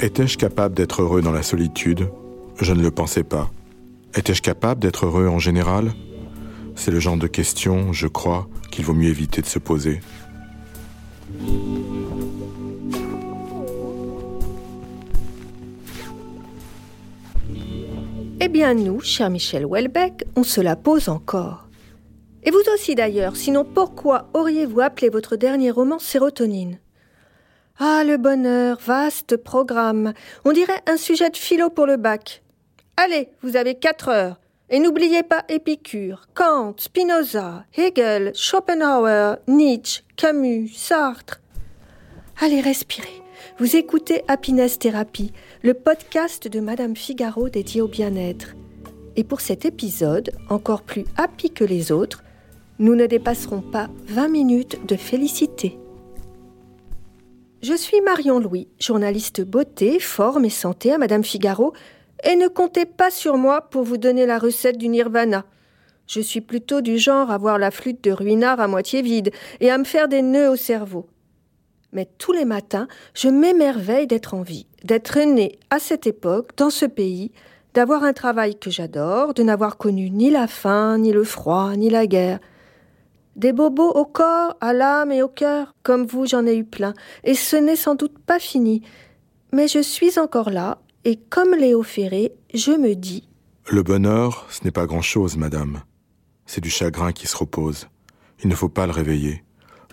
Étais-je capable d'être heureux dans la solitude? Je ne le pensais pas. Étais-je capable d'être heureux en général? C'est le genre de question, je crois, qu'il vaut mieux éviter de se poser. Eh bien nous, cher Michel Houellebecq, on se la pose encore. Et vous aussi d'ailleurs, sinon pourquoi auriez-vous appelé votre dernier roman Sérotonine? Ah, le bonheur, vaste programme. On dirait un sujet de philo pour le bac. Allez, vous avez quatre heures. Et n'oubliez pas Épicure, Kant, Spinoza, Hegel, Schopenhauer, Nietzsche, Camus, Sartre. Allez, respirez. Vous écoutez Happiness Therapy, le podcast de Madame Figaro dédié au bien-être. Et pour cet épisode, encore plus happy que les autres, nous ne dépasserons pas 20 minutes de félicité. Je suis Marion Louis, journaliste beauté, forme et santé à Madame Figaro, et ne comptez pas sur moi pour vous donner la recette du nirvana. Je suis plutôt du genre à voir la flûte de Ruinard à moitié vide et à me faire des nœuds au cerveau. Mais tous les matins, je m'émerveille d'être en vie, d'être née à cette époque, dans ce pays, d'avoir un travail que j'adore, de n'avoir connu ni la faim, ni le froid, ni la guerre. Des bobos au corps, à l'âme et au cœur, comme vous j'en ai eu plein, et ce n'est sans doute pas fini. Mais je suis encore là, et comme Léo Ferré, je me dis Le bonheur, ce n'est pas grand-chose, madame. C'est du chagrin qui se repose. Il ne faut pas le réveiller.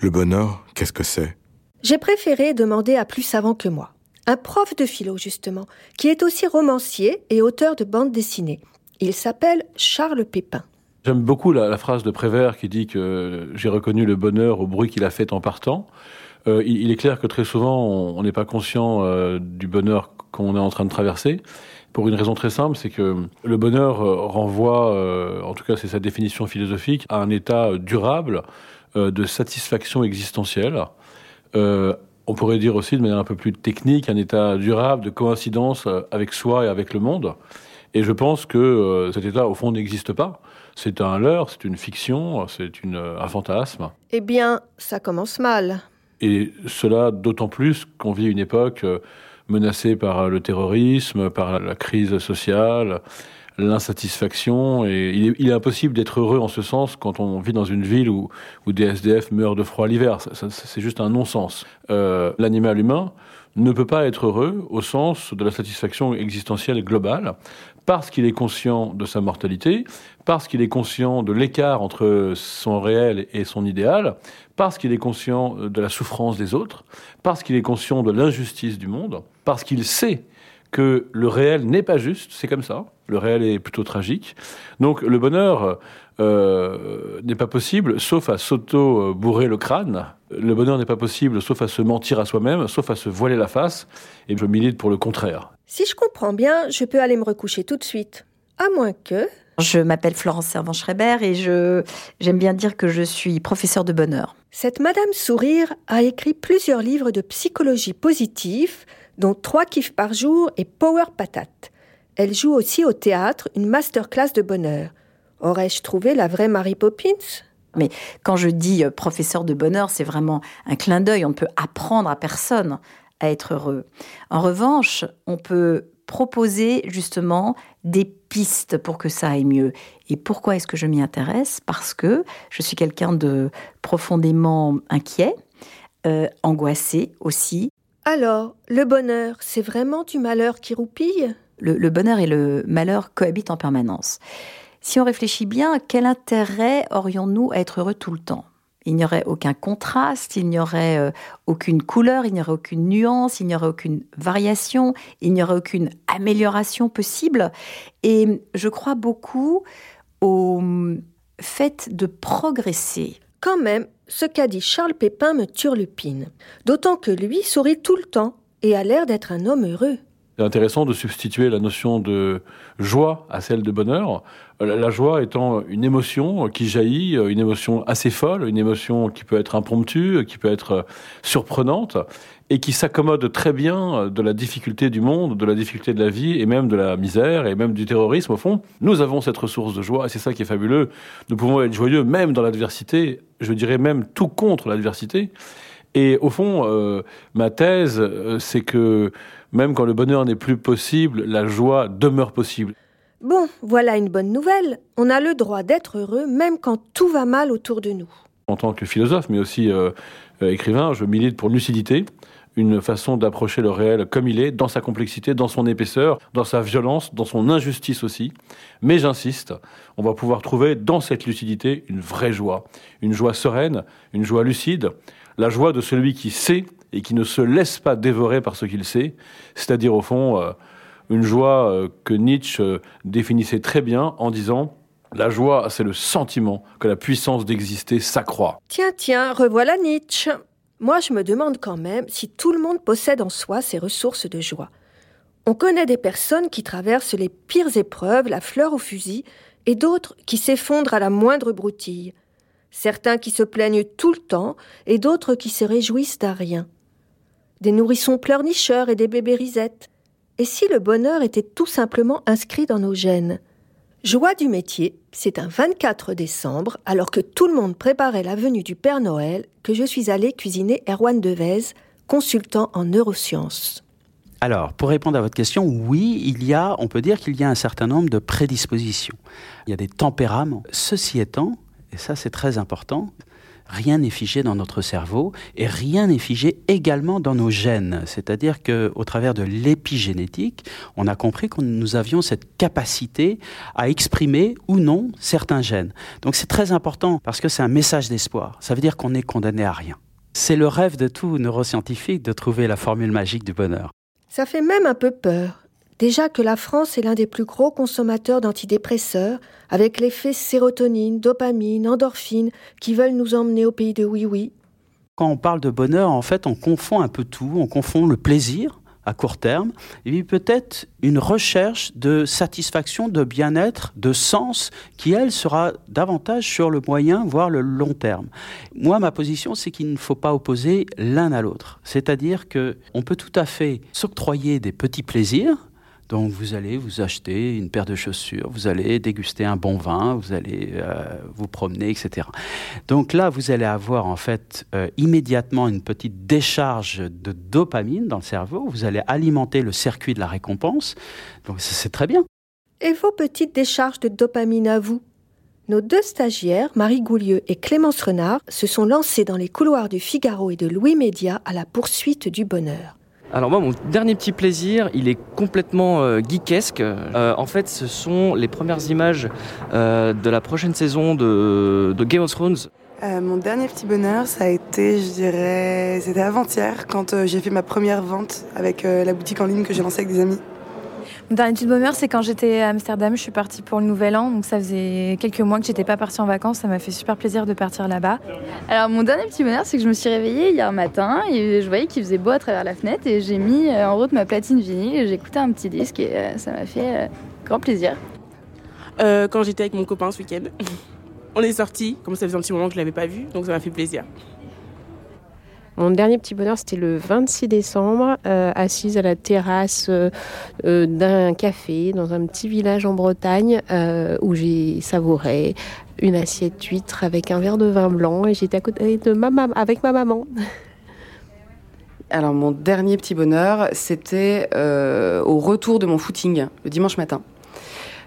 Le bonheur, qu'est-ce que c'est? J'ai préféré demander à plus savant que moi. Un prof de philo, justement, qui est aussi romancier et auteur de bandes dessinées. Il s'appelle Charles Pépin. J'aime beaucoup la, la, phrase de Prévert qui dit que j'ai reconnu le bonheur au bruit qu'il a fait en partant. Euh, il, est clair que très souvent, on n'est pas conscient euh, du bonheur qu'on est en train de traverser. Pour une raison très simple, c'est que le bonheur euh, renvoie, en tout cas c'est sa définition philosophique, à un état durable de satisfaction existentielle. on pourrait dire aussi de manière un peu plus technique, un état durable de coïncidence avec soi et avec le monde. Et je pense que cet état, au fond, n'existe pas. C'est un leurre, c'est une fiction, c'est un fantasme. Eh bien, ça commence mal. Et cela d'autant plus qu'on vit une époque menacée par le terrorisme, par la crise sociale, l'insatisfaction. Et il est, impossible d'être heureux en ce sens quand on vit dans une ville où, où des SDF meurent de froid l'hiver. C'est juste un non-sens. Euh, L'animal humain ne peut pas être heureux au sens de la satisfaction existentielle globale parce qu'il est conscient de sa mortalité, parce qu'il est conscient de l'écart entre son réel et son idéal, parce qu'il est conscient de la souffrance des autres, parce qu'il est conscient de l'injustice du monde, parce qu'il sait que le réel n'est pas juste, c'est comme ça, le réel est plutôt tragique. Donc le bonheur euh, n'est pas possible sauf à s'auto-bourrer le crâne, le bonheur n'est pas possible sauf à se mentir à soi-même, sauf à se voiler la face, et je milite pour le contraire. Si je comprends bien, je peux aller me recoucher tout de suite. À moins que... Je m'appelle Florence Servan-Schreiber et je j'aime bien dire que je suis professeure de bonheur. Cette Madame Sourire a écrit plusieurs livres de psychologie positive, dont Trois kiffs par jour et Power Patate. Elle joue aussi au théâtre une masterclass de bonheur. Aurais-je trouvé la vraie Mary Poppins? Mais quand je dis professeur de bonheur, c'est vraiment un clin d'œil. On ne peut apprendre à personne à être heureux. En revanche, on peut proposer justement des pistes pour que ça aille mieux. Et pourquoi est-ce que je m'y intéresse? Parce que je suis quelqu'un de profondément inquiet, euh, angoissé aussi. Alors, le bonheur, c'est vraiment du malheur qui roupille? Le, bonheur et le malheur cohabitent en permanence. Si on réfléchit bien, quel intérêt aurions-nous à être heureux tout le temps? Il n'y aurait aucun contraste, il n'y aurait euh, aucune couleur, il n'y aurait aucune nuance, il n'y aurait aucune variation, il n'y aurait aucune amélioration possible. Et je crois beaucoup au hum, fait de progresser. Quand même, ce qu'a dit Charles Pépin me turlupine. D'autant que lui sourit tout le temps et a l'air d'être un homme heureux. C'est intéressant de substituer la notion de joie à celle de bonheur. Euh, la joie étant une émotion qui jaillit, euh, une émotion assez folle, une émotion qui peut être impromptue, qui peut être euh, surprenante, et qui s'accommode très bien de la difficulté du monde, de la difficulté de la vie, et même de la misère, et même du terrorisme. Au fond, nous avons cette ressource de joie, et c'est ça qui est fabuleux. Nous pouvons être joyeux même dans l'adversité, je dirais même tout contre l'adversité. Et au fond, ma thèse, c'est que même quand le bonheur n'est plus possible, la joie demeure possible. Bon, voilà une bonne nouvelle. On a le droit d'être heureux même quand tout va mal autour de nous. En tant que philosophe, mais aussi euh, euh, écrivain, je milite pour lucidité, une façon d'approcher le réel comme il est, dans sa complexité, dans son épaisseur, dans sa violence, dans son injustice aussi. Mais j'insiste, on va pouvoir trouver dans cette lucidité une vraie joie, une joie sereine, une joie lucide, la joie de celui qui sait et qui ne se laisse pas dévorer par ce qu'il sait, c'est-à-dire au fond euh, une joie euh, que Nietzsche euh, définissait très bien en disant la joie, c'est le sentiment que la puissance d'exister s'accroît. Tiens, tiens, revoilà Nietzsche. Moi, je me demande quand même si tout le monde possède en soi ces ressources de joie. On connaît des personnes qui traversent les pires épreuves, la fleur au fusil, et d'autres qui s'effondrent à la moindre broutille. Certains qui se plaignent tout le temps, et d'autres qui se réjouissent à rien des nourrissons pleurnicheurs et des bébés risettes. Et si le bonheur était tout simplement inscrit dans nos gènes? Joie du métier, c'est un 24 décembre, alors que tout le monde préparait la venue du Père Noël, que je suis allée cuisiner Erwan Devez, consultant en neurosciences. Alors, pour répondre à votre question, oui, il y a, on peut dire qu'il y a un certain nombre de prédispositions. Il y a des tempéraments. Ceci étant, et ça c'est très important, rien n'est figé dans notre cerveau et rien n'est figé également dans nos gènes. C'est-à-dire qu'au travers de l'épigénétique, on a compris que nous avions cette capacité à exprimer ou non certains gènes. Donc c'est très important parce que c'est un message d'espoir. Ça veut dire qu'on est condamné à rien. C'est le rêve de tout neuroscientifique de trouver la formule magique du bonheur. Ça fait même un peu peur. Déjà que la France est l'un des plus gros consommateurs d'antidépresseurs, avec l'effet sérotonine, dopamine, endorphine, qui veulent nous emmener au pays de oui-oui. Quand on parle de bonheur, en fait, on confond un peu tout. On confond le plaisir à court terme, et puis peut-être une recherche de satisfaction, de bien-être, de sens, qui, elle, sera davantage sur le moyen, voire le long terme. Moi, ma position, c'est qu'il ne faut pas opposer l'un à l'autre. C'est-à-dire qu'on peut tout à fait s'octroyer des petits plaisirs, donc vous allez vous acheter une paire de chaussures, vous allez déguster un bon vin, vous allez euh, vous promener, etc. Donc là, vous allez avoir en fait euh, immédiatement une petite décharge de dopamine dans le cerveau, vous allez alimenter le circuit de la récompense, donc c'est très bien. Et vos petites décharges de dopamine à vous? Nos deux stagiaires, Marie Goulieu et Clémence Renard, se sont lancés dans les couloirs du Figaro et de Louis Média à la poursuite du bonheur. Alors moi, mon dernier petit plaisir, il est complètement euh, geekesque. Euh, en fait, ce sont les premières images euh, de la prochaine saison de, de Game of Thrones. mon dernier petit bonheur, ça a été, je dirais, c'était avant-hier, quand j'ai fait ma première vente avec la boutique en ligne que j'ai lancée avec des amis. Mon dernier petit bonheur, c'est quand j'étais à Amsterdam. Je suis partie pour le Nouvel An. Donc ça faisait quelques mois que j'étais pas partie en vacances. Ça m'a fait super plaisir de partir là-bas. Alors mon dernier petit bonheur, c'est que je me suis réveillée hier matin et je voyais qu'il faisait beau à travers la fenêtre et j'ai mis euh, en route ma platine vinyle et j'ai écouté un petit disque et euh, ça m'a fait euh, grand plaisir. quand j'étais avec mon copain ce week-end, on est sorti. Comme ça faisait un petit moment que je l'avais pas vu, donc ça m'a fait plaisir. Mon dernier petit bonheur, c'était le 26 décembre, euh, assise à la terrasse euh, euh, d'un café dans un petit village en Bretagne où j'ai savouré une assiette d'huîtres avec un verre de vin blanc et j'étais à côté de ma maman, avec ma maman. Alors mon dernier petit bonheur, c'était au retour de mon footing le dimanche matin.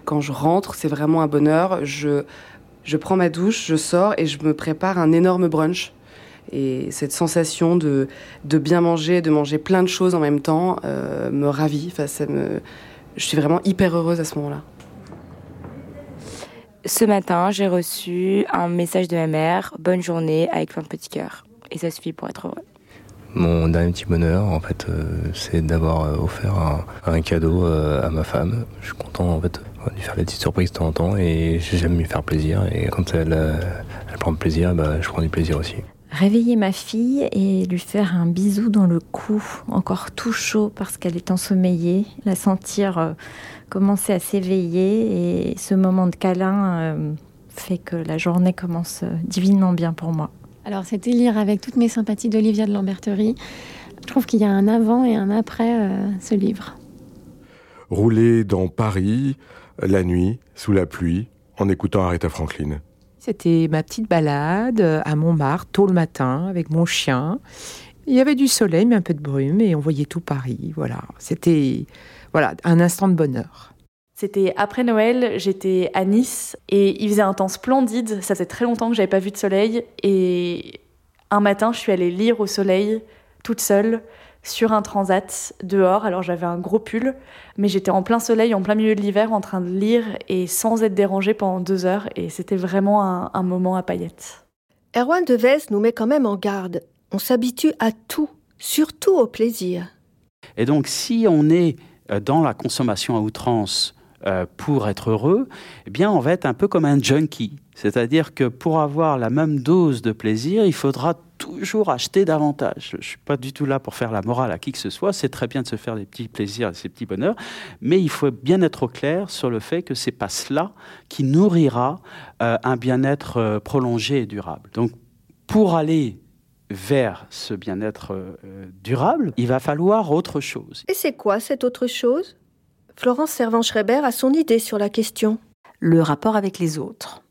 Quand je rentre, c'est vraiment un bonheur. Je, je prends ma douche, je sors et je me prépare un énorme brunch et cette sensation de, de bien manger, de manger plein de choses en même temps, euh, me ravit. Enfin, ça me... Je suis vraiment hyper heureuse à ce moment-là. Ce matin, j'ai reçu un message de ma mère, bonne journée, avec plein de petits cœurs. Et ça suffit pour être heureux. Mon dernier petit bonheur, en fait, euh, c'est d'avoir euh, offert un, un cadeau euh, à ma femme. Je suis content, en fait, de lui faire des petites surprises de temps en temps et j'aime lui faire plaisir. Et quand elle, euh, elle prend du plaisir, bah, je prends du plaisir aussi. Réveiller ma fille et lui faire un bisou dans le cou, encore tout chaud parce qu'elle est ensommeillée, la sentir euh, commencer à s'éveiller et ce moment de câlin euh, fait que la journée commence euh, divinement bien pour moi. Alors, c'était lire avec toutes mes sympathies d'Olivia de Lamberterie. Je trouve qu'il y a un avant et un après euh, ce livre. Rouler dans Paris, la nuit, sous la pluie, en écoutant Aretha Franklin. C'était ma petite balade euh, à Montmartre, tôt le matin, avec mon chien. Il y avait du soleil, mais un peu de brume, et on voyait tout Paris. Voilà, c'était voilà un instant de bonheur. C'était après Noël, j'étais à Nice et il faisait un temps splendide. Ça faisait très longtemps que j'avais pas vu de soleil et un matin, je suis allée lire au soleil toute seule sur un transat dehors. Alors j'avais un gros pull, mais j'étais en plein soleil, en plein milieu de l'hiver, en train de lire et sans être dérangée pendant deux heures. Et c'était vraiment un, un moment à paillettes. Erwan Devez nous met quand même en garde. On s'habitue à tout, surtout au plaisir. Et donc, si on est euh, dans la consommation à outrance euh, pour être heureux, eh bien, on va être un peu comme un junkie. C'est-à-dire que pour avoir la même dose de plaisir, il faudra toujours acheter davantage. Je ne suis pas du tout là pour faire la morale à qui que ce soit. C'est très bien de se faire des petits plaisirs, des petits bonheurs, mais il faut bien être au clair sur le fait que c'est pas cela qui nourrira euh, un bien-être euh, prolongé et durable. Donc, pour aller vers ce bien-être euh, durable, il va falloir autre chose. Et c'est quoi cette autre chose? Florence Servan-Schreiber a son idée sur la question. Le rapport avec les autres,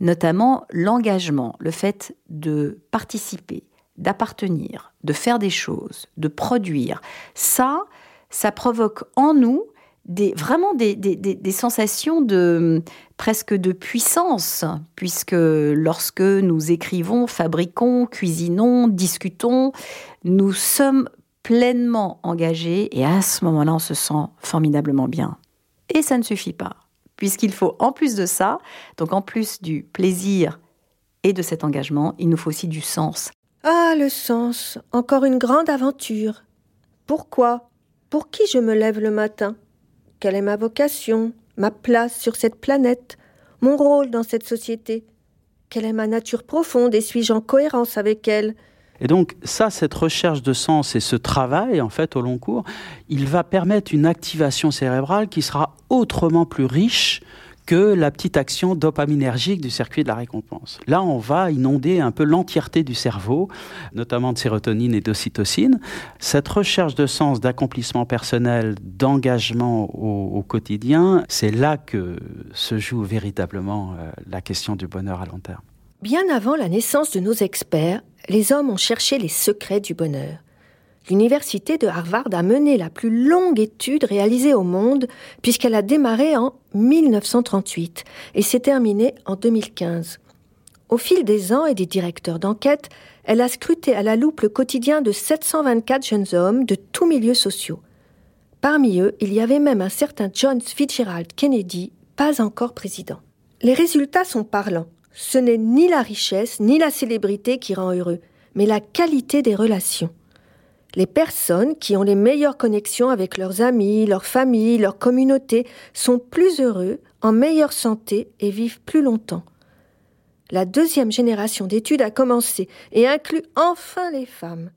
notamment l'engagement, le fait de participer, d'appartenir, de faire des choses, de produire. Ça, ça provoque en nous des, vraiment des, des, sensations de presque de puissance, puisque lorsque nous écrivons, fabriquons, cuisinons, discutons, nous sommes pleinement engagés et à ce moment-là, on se sent formidablement bien. Et ça ne suffit pas, puisqu'il faut en plus de ça, donc en plus du plaisir et de cet engagement, il nous faut aussi du sens. Ah, le sens, encore une grande aventure. Pourquoi? Pour qui je me lève le matin? Quelle est ma vocation, ma place sur cette planète, mon rôle dans cette société? Quelle est ma nature profonde? Et suis-je en cohérence avec elle? Et donc ça, cette recherche de sens et ce travail, en fait, au long cours, il va permettre une activation cérébrale qui sera autrement plus riche que la petite action dopaminergique du circuit de la récompense. Là, on va inonder un peu l'entièreté du cerveau, notamment de sérotonine et d'ocytocine. Cette recherche de sens, d'accomplissement personnel, d'engagement au, au, quotidien, c'est là que se joue véritablement euh, la question du bonheur à long terme. Bien avant la naissance de nos experts, les hommes ont cherché les secrets du bonheur. L'université de Harvard a mené la plus longue étude réalisée au monde puisqu'elle a démarré en 1938 et s'est terminée en 2015. Au fil des ans et des directeurs d'enquête, elle a scruté à la loupe le quotidien de 724 jeunes hommes de tous milieux sociaux. Parmi eux, il y avait même un certain John Fitzgerald Kennedy, pas encore président. Les résultats sont parlants. Ce n'est ni la richesse ni la célébrité qui rend heureux, mais la qualité des relations. Les personnes qui ont les meilleures connexions avec leurs amis, leur famille, leur communauté sont plus heureux, en meilleure santé et vivent plus longtemps. La deuxième génération d'études a commencé et inclut enfin les femmes.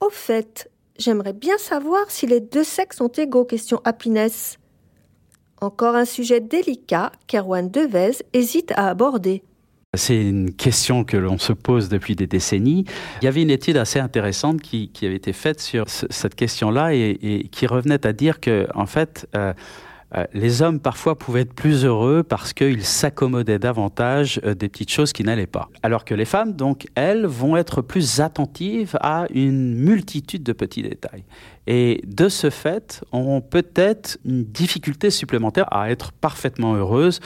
Au fait, j'aimerais bien savoir si les deux sexes sont égaux, question happiness. Encore un sujet délicat qu'Erwan Devez hésite à aborder. C'est une question que l'on se pose depuis des décennies. Il y avait une étude assez intéressante qui, avait été faite sur ce, cette question-là et, et, qui revenait à dire que, en fait, euh, euh, les hommes parfois pouvaient être plus heureux parce qu'ils s'accommodaient davantage euh, des petites choses qui n'allaient pas. Alors que les femmes, donc, elles, vont être plus attentives à une multitude de petits détails. Et de ce fait, ont peut-être une difficulté supplémentaire à être parfaitement heureuses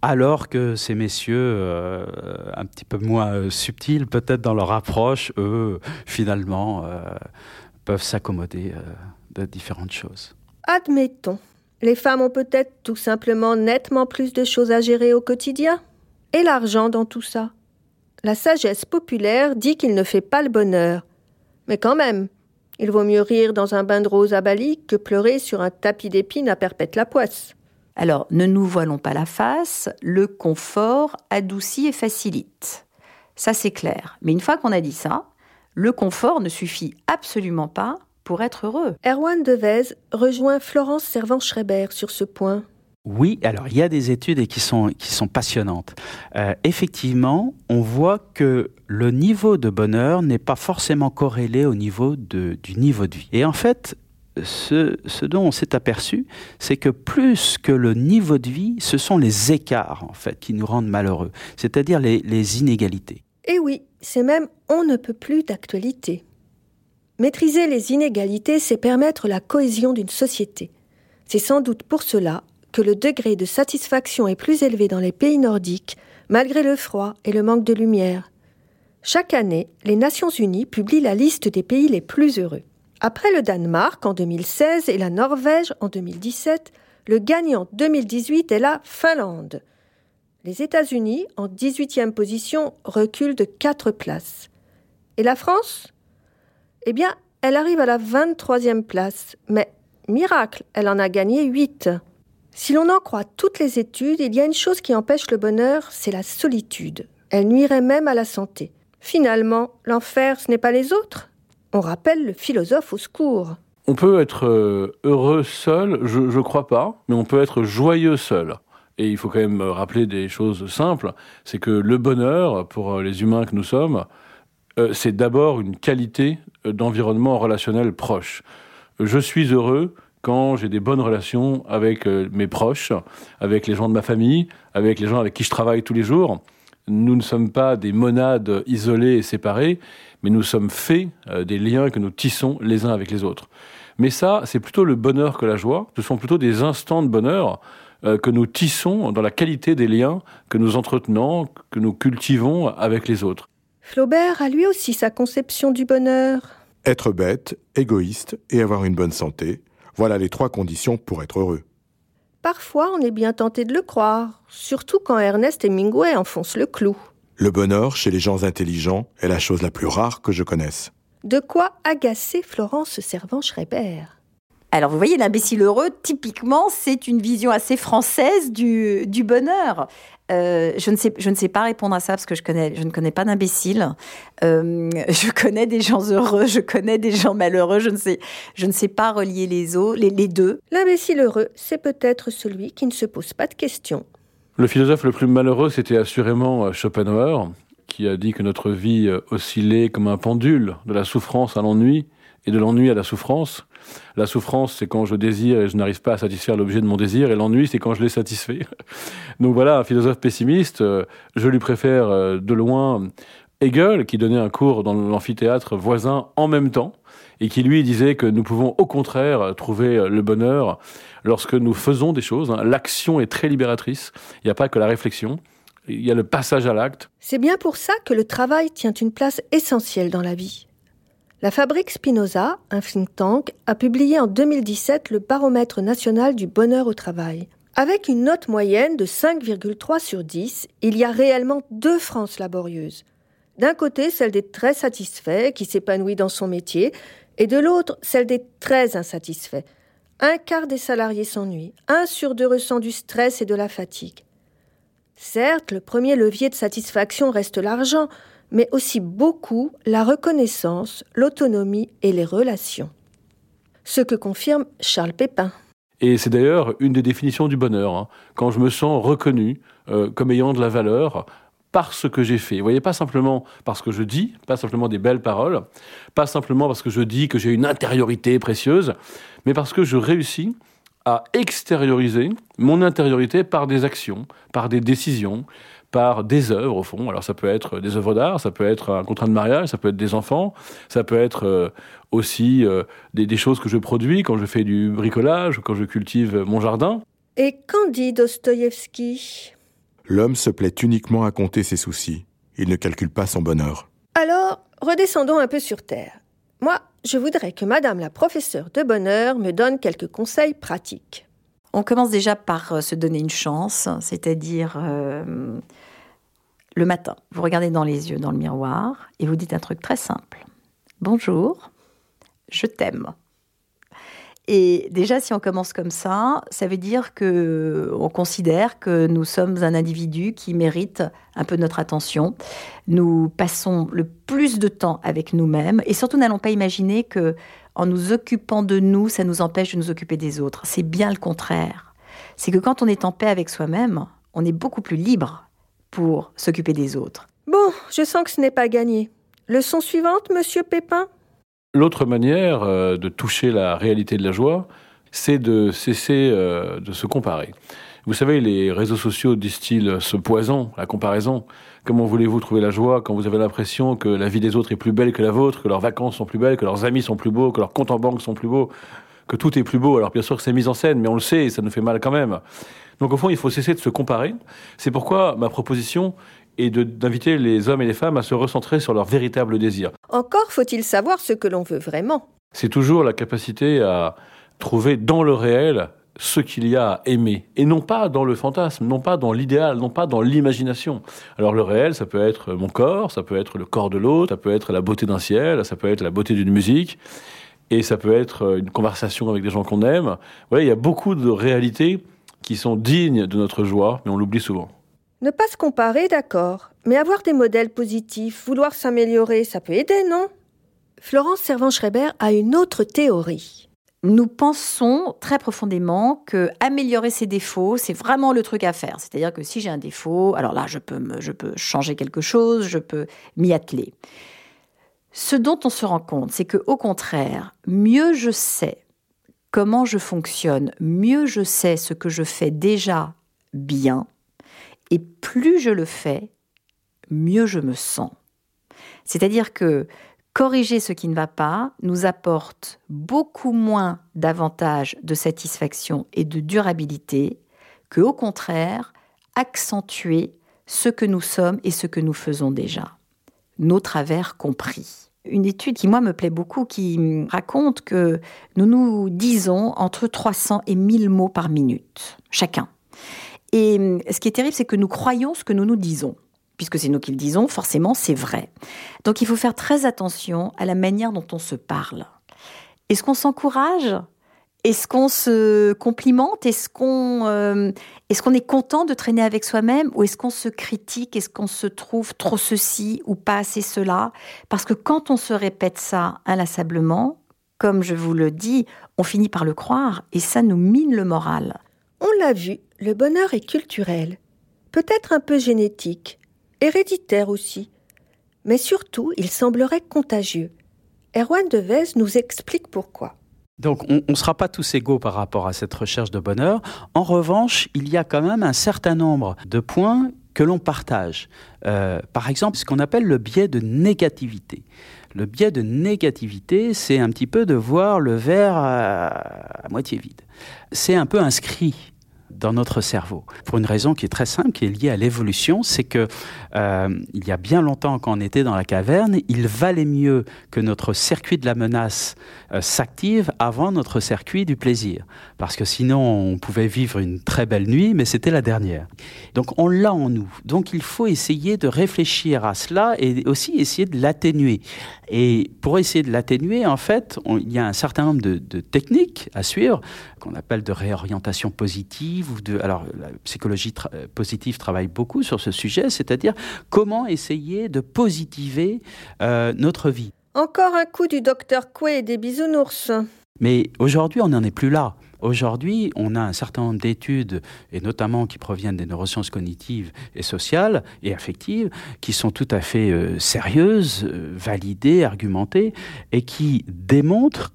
alors que ces messieurs, euh, un petit peu moins subtils peut-être dans leur approche, eux, finalement, peuvent s'accommoder de différentes choses. Admettons. Les femmes ont peut-être tout simplement nettement plus de choses à gérer au quotidien. Et l'argent dans tout ça? La sagesse populaire dit qu'il ne fait pas le bonheur. Mais quand même, il vaut mieux rire dans un bain de rose à Bali que pleurer sur un tapis d'épines à perpète la poisse. Alors, ne nous voilons pas la face, le confort adoucit et facilite. Ça, c'est clair. Mais une fois qu'on a dit ça, le confort ne suffit absolument pas pour être heureux. Erwan Devez rejoint Florence Servan-Schreiber sur ce point. Oui, alors il y a des études qui sont, qui sont passionnantes. Euh, effectivement, on voit que le niveau de bonheur n'est pas forcément corrélé au niveau de, du niveau de vie. Et en fait, ce, ce dont on s'est aperçu, c'est que plus que le niveau de vie, ce sont les écarts en fait qui nous rendent malheureux, c'est-à-dire les, les inégalités. Et oui, c'est même on ne peut plus d'actualité. Maîtriser les inégalités, c'est permettre la cohésion d'une société. C'est sans doute pour cela que le degré de satisfaction est plus élevé dans les pays nordiques, malgré le froid et le manque de lumière. Chaque année, les Nations Unies publient la liste des pays les plus heureux. Après le Danemark en 2016 et la Norvège en 2017, le gagnant 2018 est la Finlande. Les États-Unis, en 18e position, reculent de 4 places. Et la France? Eh bien, elle arrive à la 23e place, mais miracle, elle en a gagné 8. Si l'on en croit toutes les études, il y a une chose qui empêche le bonheur, c'est la solitude. Elle nuirait même à la santé. Finalement, l'enfer, ce n'est pas les autres. On rappelle le philosophe au secours. On peut être euh, heureux seul, je ne crois pas, mais on peut être joyeux seul. Et il faut quand même rappeler des choses simples, c'est que le bonheur, pour euh, les humains que nous sommes, c'est d'abord une qualité d'environnement relationnel proche. Je suis heureux quand j'ai des bonnes relations avec mes proches, avec les gens de ma famille, avec les gens avec qui je travaille tous les jours. Nous ne sommes pas des monades isolées et séparées, mais nous sommes faits des liens que nous tissons les uns avec les autres. Mais ça, c'est plutôt le bonheur que la joie. Ce sont plutôt des instants de bonheur que nous tissons dans la qualité des liens que nous entretenons, que nous cultivons avec les autres. Flaubert a lui aussi sa conception du bonheur. Être bête, égoïste et avoir une bonne santé, voilà les trois conditions pour être heureux. Parfois, on est bien tenté de le croire, surtout quand Ernest Hemingway enfonce le clou. Le bonheur chez les gens intelligents est la chose la plus rare que je connaisse. De quoi agacer Florence Servan-Schreiber? Alors vous voyez, l'imbécile heureux, typiquement, c'est une vision assez française du, du bonheur. Euh, je, ne sais, je ne sais pas répondre à ça parce que je, connais, je ne connais pas d'imbécile. Euh, je connais des gens heureux, je connais des gens malheureux, je ne sais, je ne sais pas relier les, os, les, les deux. L'imbécile heureux, c'est peut-être celui qui ne se pose pas de questions. Le philosophe le plus malheureux, c'était assurément Schopenhauer, qui a dit que notre vie oscillait comme un pendule de la souffrance à l'ennui et de l'ennui à la souffrance. La souffrance, c'est quand je désire et je n'arrive pas à satisfaire l'objet de mon désir, et l'ennui, c'est quand je l'ai satisfait. Donc voilà, un philosophe pessimiste, je lui préfère de loin Hegel, qui donnait un cours dans l'amphithéâtre voisin en même temps, et qui lui disait que nous pouvons au contraire trouver le bonheur lorsque nous faisons des choses. L'action est très libératrice, il n'y a pas que la réflexion. Il y a le passage à l'acte. C'est bien pour ça que le travail tient une place essentielle dans la vie. La Fabrique Spinoza, un think tank, a publié en 2017 le baromètre national du bonheur au travail. Avec une note moyenne de 5,3 sur 10, il y a réellement deux France laborieuses. D'un côté, celle des très satisfaits, qui s'épanouit dans son métier, et de l'autre, celle des très insatisfaits. Un quart des salariés s'ennuient, un sur deux ressent du stress et de la fatigue. Certes, le premier levier de satisfaction reste l'argent, mais aussi beaucoup la reconnaissance, l'autonomie et les relations. Ce que confirme Charles Pépin. Et c'est d'ailleurs une des définitions du bonheur, hein. quand je me sens reconnu euh, comme ayant de la valeur par ce que j'ai fait. Vous voyez, pas simplement parce que je dis, pas simplement des belles paroles, pas simplement parce que je dis que j'ai une intériorité précieuse, mais parce que je réussis à extérioriser mon intériorité par des actions, par des décisions, par des œuvres au fond. Alors ça peut être des œuvres d'art, ça peut être un contrat de mariage, ça peut être des enfants, ça peut être euh, aussi euh, des, des, choses que je produis quand je fais du bricolage, quand je cultive mon jardin. Et qu'en dit Dostoïevski? L'homme se plaît uniquement à compter ses soucis. Il ne calcule pas son bonheur. Alors, redescendons un peu sur Terre. Moi, je voudrais que Madame la professeure de bonheur me donne quelques conseils pratiques. On commence déjà par euh, se donner une chance, c'est-à-dire euh, le matin, vous regardez dans les yeux, dans le miroir, et vous dites un truc très simple. Bonjour, je t'aime. Et déjà, si on commence comme ça, ça veut dire que on considère que nous sommes un individu qui mérite un peu notre attention. Nous passons le plus de temps avec nous-mêmes et surtout n'allons pas imaginer que en nous occupant de nous, ça nous empêche de nous occuper des autres. C'est bien le contraire. C'est que quand on est en paix avec soi-même, on est beaucoup plus libre pour s'occuper des autres. Bon, je sens que ce n'est pas gagné. Leçon suivante, monsieur Pépin? L'autre manière euh, de toucher la réalité de la joie, c'est de cesser euh, de se comparer. Vous savez, les réseaux sociaux distillent ce poison, la comparaison. Comment voulez-vous trouver la joie quand vous avez l'impression que la vie des autres est plus belle que la vôtre, que leurs vacances sont plus belles, que leurs amis sont plus beaux, que leurs comptes en banque sont plus beaux, que tout est plus beau? Alors bien sûr que c'est mis en scène, mais on le sait et ça nous fait mal quand même. Donc au fond, il faut cesser de se comparer. C'est pourquoi ma proposition est d'inviter les hommes et les femmes à se recentrer sur leur véritable désir. Encore faut-il savoir ce que l'on veut vraiment. C'est toujours la capacité à trouver dans le réel ce qu'il y a à aimer, et non pas dans le fantasme, non pas dans l'idéal, non pas dans l'imagination. Alors le réel, ça peut être mon corps, ça peut être le corps de l'autre, ça peut être la beauté d'un ciel, ça peut être la beauté d'une musique, et ça peut être une conversation avec des gens qu'on aime. Voilà, il y a beaucoup de réalités qui sont dignes de notre joie, mais on l'oublie souvent. Ne pas se comparer, d'accord, mais avoir des modèles positifs, vouloir s'améliorer, ça peut aider, non? Florence Servan-Schreiber a une autre théorie nous pensons très profondément que améliorer ses défauts, c'est vraiment le truc à faire. C'est-à-dire que si j'ai un défaut, alors là, je peux, je peux changer quelque chose, je peux m'y atteler. Ce dont on se rend compte, c'est que au contraire, mieux je sais comment je fonctionne, mieux je sais ce que je fais déjà bien, et plus je le fais, mieux je me sens. C'est-à-dire que corriger ce qui ne va pas nous apporte beaucoup moins d'avantages de satisfaction et de durabilité que, au contraire, accentuer ce que nous sommes et ce que nous faisons déjà, nos travers compris. Une étude qui, moi, me plaît beaucoup, qui raconte que nous nous disons entre 300 et 1000 mots par minute, chacun. Et ce qui est terrible, c'est que nous croyons ce que nous nous disons puisque c'est nous qui le disons, forcément c'est vrai. Donc il faut faire très attention à la manière dont on se parle. Est-ce qu'on s'encourage? Est-ce qu'on se complimente? Est-ce qu'on euh, est, est content de traîner avec soi-même? Ou est-ce qu'on se critique? Est-ce qu'on se trouve trop ceci ou pas assez cela? Parce que quand on se répète ça inlassablement, comme je vous le dis, on finit par le croire et ça nous mine le moral. On l'a vu, le bonheur est culturel, peut-être un peu génétique, héréditaire aussi. Mais surtout, il semblerait contagieux. Erwan Devez nous explique pourquoi. Donc on ne sera pas tous égaux par rapport à cette recherche de bonheur. En revanche, il y a quand même un certain nombre de points que l'on partage. Euh, par exemple, ce qu'on appelle le biais de négativité. Le biais de négativité, c'est un petit peu de voir le verre à moitié vide. C'est un peu inscrit dans notre cerveau. Pour une raison qui est très simple, qui est liée à l'évolution, c'est que euh, il y a bien longtemps, quand on était dans la caverne, il valait mieux que notre circuit de la menace euh, s'active avant notre circuit du plaisir, parce que sinon on pouvait vivre une très belle nuit, mais c'était la dernière. Donc on l'a en nous. Donc il faut essayer de réfléchir à cela et aussi essayer de l'atténuer. Et pour essayer de l'atténuer, en fait, il y a un certain nombre de techniques à suivre qu'on appelle de réorientation positive ou de alors la psychologie euh, positive travaille beaucoup sur ce sujet, c'est-à-dire comment essayer de positiver euh, notre vie. Encore un coup du docteur Coué et des bisounours. Mais aujourd'hui, on n'en est plus là. Aujourd'hui, on a un certain nombre d'études, et notamment qui proviennent des neurosciences cognitives et sociales et affectives, qui sont tout à fait euh, sérieuses, validées, argumentées, et qui démontrent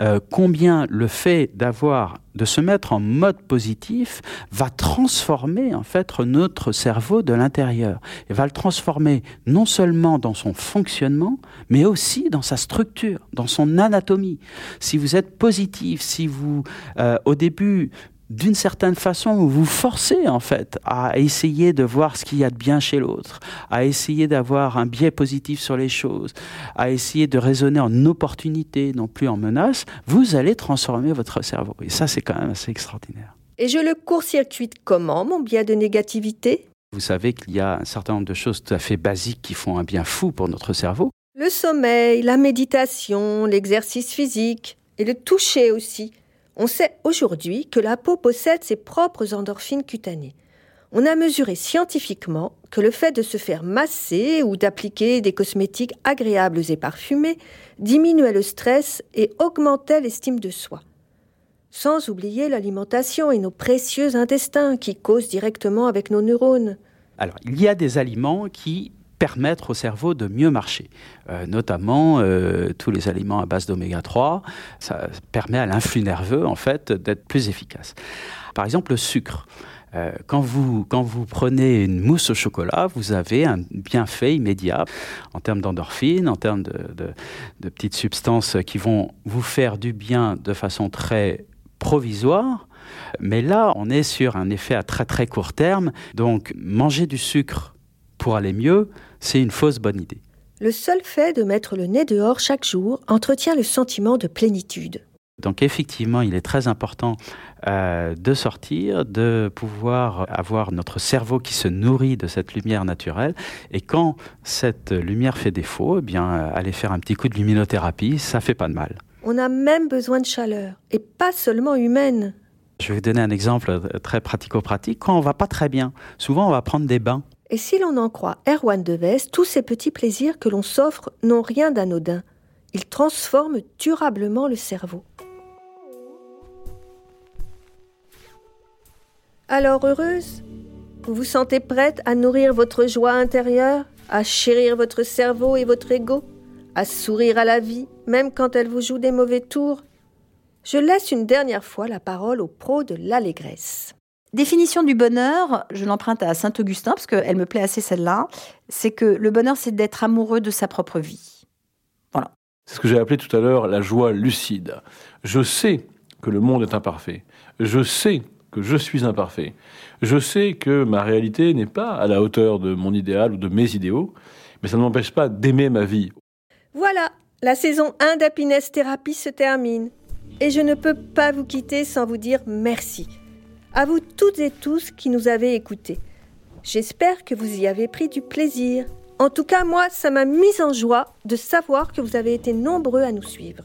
euh, combien le fait d'avoir de se mettre en mode positif va transformer en fait notre cerveau de l'intérieur et va le transformer non seulement dans son fonctionnement mais aussi dans sa structure, dans son anatomie. Si vous êtes positif, si vous euh, au début d'une certaine façon, vous vous forcez en fait à essayer de voir ce qu'il y a de bien chez l'autre, à essayer d'avoir un biais positif sur les choses, à essayer de raisonner en opportunité, non plus en menace, vous allez transformer votre cerveau. Et ça, c'est quand même assez extraordinaire. Et je le court-circuite comment, mon biais de négativité? Vous savez qu'il y a un certain nombre de choses tout à fait basiques qui font un bien fou pour notre cerveau. Le sommeil, la méditation, l'exercice physique et le toucher aussi. On sait aujourd'hui que la peau possède ses propres endorphines cutanées. On a mesuré scientifiquement que le fait de se faire masser ou d'appliquer des cosmétiques agréables et parfumés diminuait le stress et augmentait l'estime de soi. Sans oublier l'alimentation et nos précieux intestins qui causent directement avec nos neurones. Alors, il y a des aliments qui permettent au cerveau de mieux marcher, euh, notamment euh, tous les aliments à base d'oméga 3. Ça permet à l'influx nerveux, en fait, d'être plus efficace. Par exemple, le sucre. Euh, quand, vous, quand vous prenez une mousse au chocolat, vous avez un bienfait immédiat en termes d'endorphine, en termes de, de petites substances qui vont vous faire du bien de façon très provisoire. Mais là, on est sur un effet à très très court terme. Donc, manger du sucre pour aller mieux, c'est une fausse bonne idée. Le seul fait de mettre le nez dehors chaque jour entretient le sentiment de plénitude. Donc effectivement, il est très important euh, de sortir, de pouvoir avoir notre cerveau qui se nourrit de cette lumière naturelle. Et quand cette lumière fait défaut, eh bien, aller faire un petit coup de luminothérapie, ça fait pas de mal. On a même besoin de chaleur, et pas seulement humaine. Je vais vous donner un exemple très pratico-pratique. Quand on va pas très bien, souvent on va prendre des bains. Et si l'on en croit Erwan Deves, tous ces petits plaisirs que l'on s'offre n'ont rien d'anodin. Ils transforment durablement le cerveau. Alors heureuse Vous vous sentez prête à nourrir votre joie intérieure, à chérir votre cerveau et votre ego, à sourire à la vie, même quand elle vous joue des mauvais tours? Je laisse une dernière fois la parole au pro de l'allégresse. Définition du bonheur, je l'emprunte à Saint-Augustin parce qu'elle me plaît assez celle-là, c'est que le bonheur c'est d'être amoureux de sa propre vie. Voilà. C'est ce que j'ai appelé tout à l'heure la joie lucide. Je sais que le monde est imparfait. Je sais que je suis imparfait. Je sais que ma réalité n'est pas à la hauteur de mon idéal ou de mes idéaux, mais ça ne m'empêche pas d'aimer ma vie. Voilà, la saison 1 d'Happiness Therapy se termine. Et je ne peux pas vous quitter sans vous dire merci. À vous toutes et tous qui nous avez écoutés. J'espère que vous y avez pris du plaisir. En tout cas, moi, ça m'a mise en joie de savoir que vous avez été nombreux à nous suivre.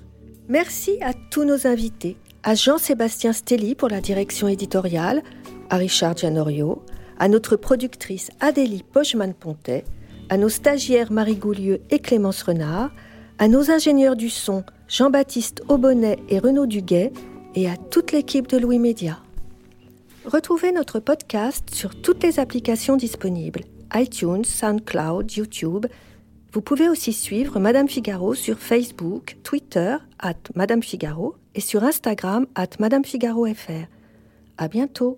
Merci à tous nos invités, à Jean-Sébastien Stelly pour la direction éditoriale, à Richard Gianorio, à notre productrice Adélie Pochman-Pontet, à nos stagiaires Marie Goulieu et Clémence Renard, à nos ingénieurs du son Jean-Baptiste Aubonnet et Renaud Duguet, et à toute l'équipe de Louis Média. Retrouvez notre podcast sur toutes les applications disponibles iTunes, SoundCloud, YouTube. Vous pouvez aussi suivre Madame Figaro sur Facebook, Twitter, at Madame Figaro, et sur Instagram, at Madame Figaro FR. À bientôt!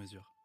mesure.